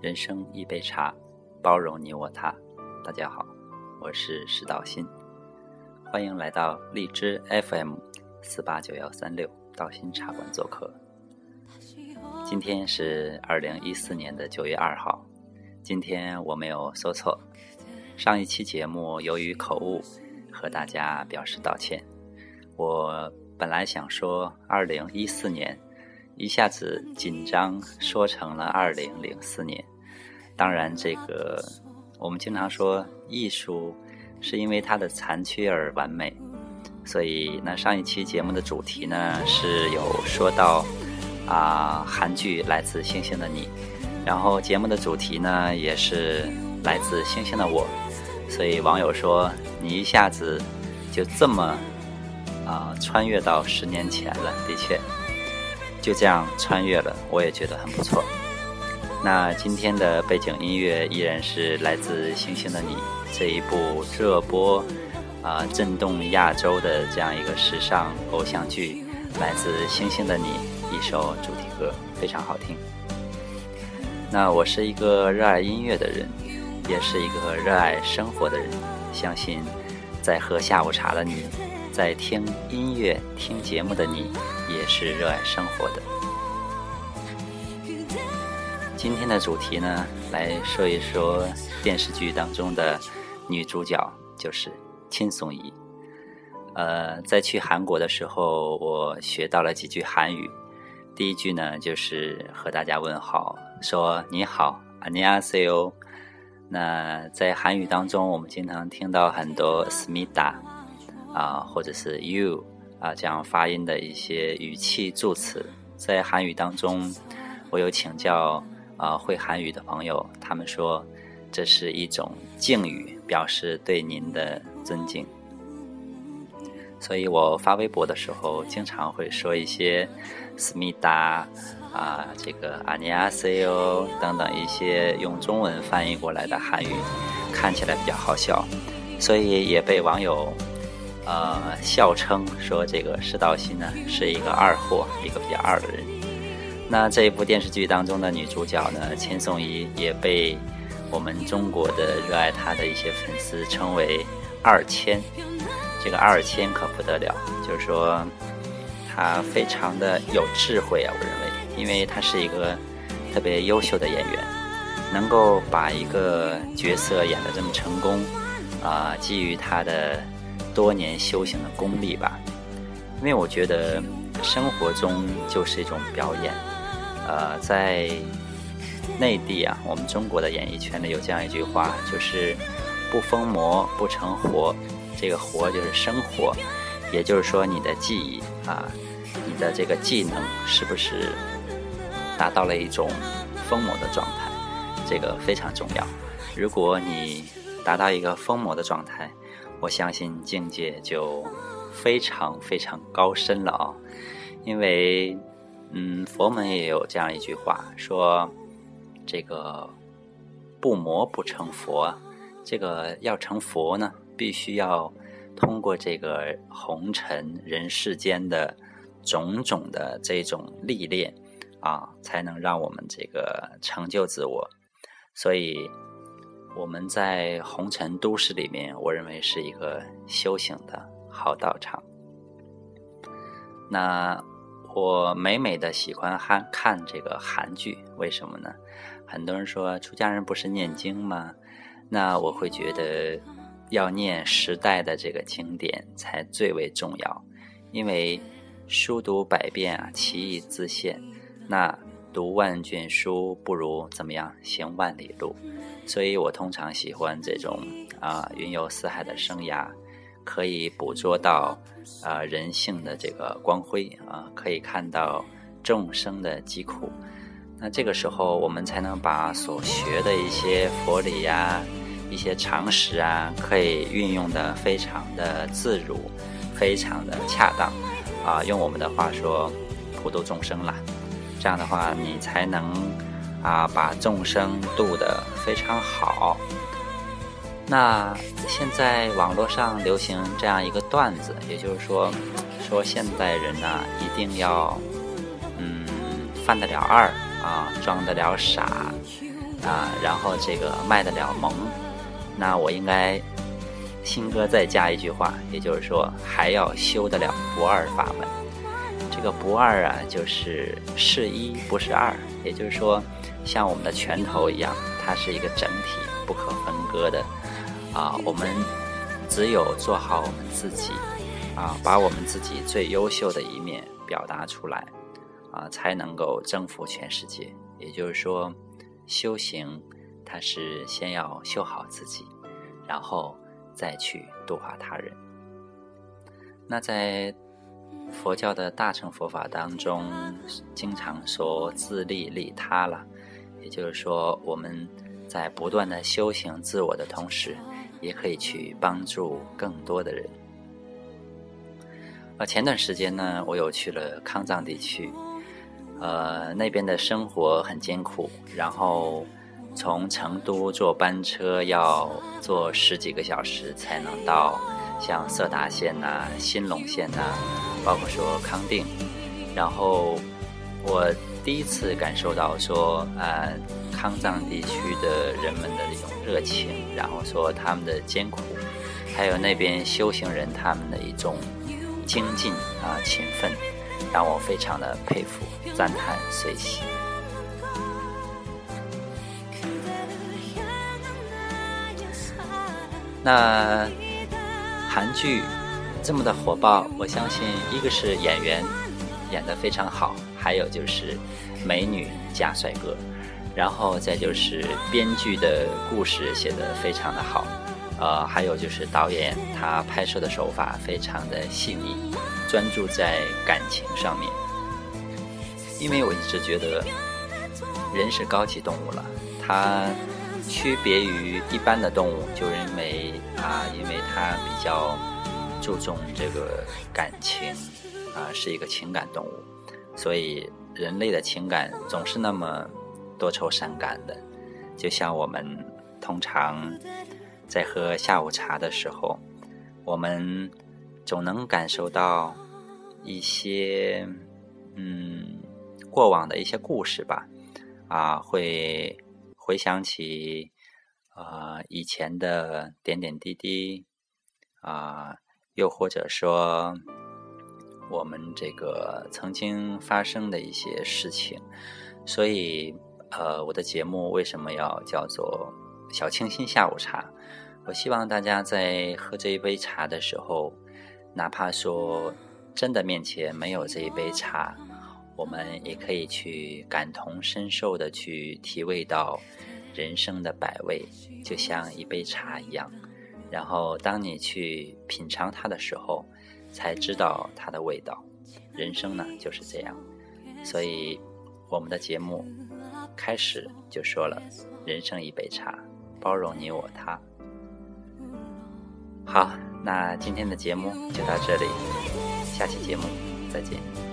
人生一杯茶，包容你我他。大家好，我是石道新，欢迎来到荔枝 FM 四八九幺三六道心茶馆做客。今天是二零一四年的九月二号，今天我没有说错。上一期节目由于口误，和大家表示道歉。我本来想说二零一四年。一下子紧张，说成了二零零四年。当然，这个我们经常说艺术是因为它的残缺而完美。所以，那上一期节目的主题呢是有说到啊韩剧《来自星星的你》，然后节目的主题呢也是来自星星的我。所以网友说你一下子就这么啊穿越到十年前了，的确。就这样穿越了，我也觉得很不错。那今天的背景音乐依然是来自《星星的你》这一部热播啊震动亚洲的这样一个时尚偶像剧，来自《星星的你》一首主题歌，非常好听。那我是一个热爱音乐的人，也是一个热爱生活的人。相信在喝下午茶的你，在听音乐、听节目的你。也是热爱生活的。今天的主题呢，来说一说电视剧当中的女主角，就是金颂怡。呃，在去韩国的时候，我学到了几句韩语。第一句呢，就是和大家问好，说你好，안녕하세 요。 那在韩语当中，我们经常听到很多思密达 啊，或者是 you。啊，这样发音的一些语气助词，在韩语当中，我有请教啊会韩语的朋友，他们说这是一种敬语，表示对您的尊敬。所以我发微博的时候，经常会说一些思密达啊，这个阿尼阿塞哟等等一些用中文翻译过来的韩语，看起来比较好笑，所以也被网友。呃，笑称说这个石道新呢是一个二货，一个比较二的人。那这一部电视剧当中的女主角呢，千颂伊也被我们中国的热爱她的一些粉丝称为二千。这个二千可不得了，就是说她非常的有智慧啊，我认为，因为她是一个特别优秀的演员，能够把一个角色演得这么成功，啊，基于她的。多年修行的功力吧，因为我觉得生活中就是一种表演。呃，在内地啊，我们中国的演艺圈里有这样一句话，就是“不疯魔不成活”。这个“活”就是生活，也就是说你的技艺啊，你的这个技能是不是达到了一种疯魔的状态？这个非常重要。如果你达到一个疯魔的状态，我相信境界就非常非常高深了啊！因为，嗯，佛门也有这样一句话，说这个不魔不成佛。这个要成佛呢，必须要通过这个红尘人世间的种种的这种历练啊，才能让我们这个成就自我。所以。我们在红尘都市里面，我认为是一个修行的好道场。那我美美的喜欢看看这个韩剧，为什么呢？很多人说出家人不是念经吗？那我会觉得要念时代的这个经典才最为重要，因为书读百遍啊，其义自现。那读万卷书不如怎么样行万里路，所以我通常喜欢这种啊云游四海的生涯，可以捕捉到啊人性的这个光辉啊，可以看到众生的疾苦。那这个时候，我们才能把所学的一些佛理呀、一些常识啊，可以运用的非常的自如，非常的恰当啊。用我们的话说，普度众生了。这样的话，你才能啊把众生度得非常好。那现在网络上流行这样一个段子，也就是说，说现代人呢一定要嗯犯得了二啊，装得了傻，啊，然后这个卖得了萌，那我应该新歌再加一句话，也就是说还要修得了不二法门。这个不二啊，就是是一不是二，也就是说，像我们的拳头一样，它是一个整体，不可分割的。啊，我们只有做好我们自己，啊，把我们自己最优秀的一面表达出来，啊，才能够征服全世界。也就是说。修行，它是先要修好自己，然后再去度化他人。那在佛教的大乘佛法当中，经常说自利利他了，也就是说，我们在不断的修行自我的同时，也可以去帮助更多的人。呃，前段时间呢，我有去了康藏地区。呃，那边的生活很艰苦，然后从成都坐班车要坐十几个小时才能到像色达县呐、新隆县呐，包括说康定。然后我第一次感受到说，呃，康藏地区的人们的这种热情，然后说他们的艰苦，还有那边修行人他们的一种精进啊、勤奋。让我非常的佩服、赞叹、随喜。那韩剧这么的火爆，我相信一个是演员演得非常好，还有就是美女加帅哥，然后再就是编剧的故事写得非常的好，呃，还有就是导演他拍摄的手法非常的细腻。专注在感情上面，因为我一直觉得人是高级动物了，他区别于一般的动物，就因为啊，因为它比较注重这个感情啊，是一个情感动物，所以人类的情感总是那么多愁善感的，就像我们通常在喝下午茶的时候，我们。总能感受到一些嗯过往的一些故事吧，啊，会回想起啊以前的点点滴滴啊，又或者说我们这个曾经发生的一些事情，所以呃，我的节目为什么要叫做小清新下午茶？我希望大家在喝这一杯茶的时候。哪怕说真的面前没有这一杯茶，我们也可以去感同身受的去体味到人生的百味，就像一杯茶一样。然后当你去品尝它的时候，才知道它的味道。人生呢就是这样，所以我们的节目开始就说了：人生一杯茶，包容你我他。好。那今天的节目就到这里，下期节目再见。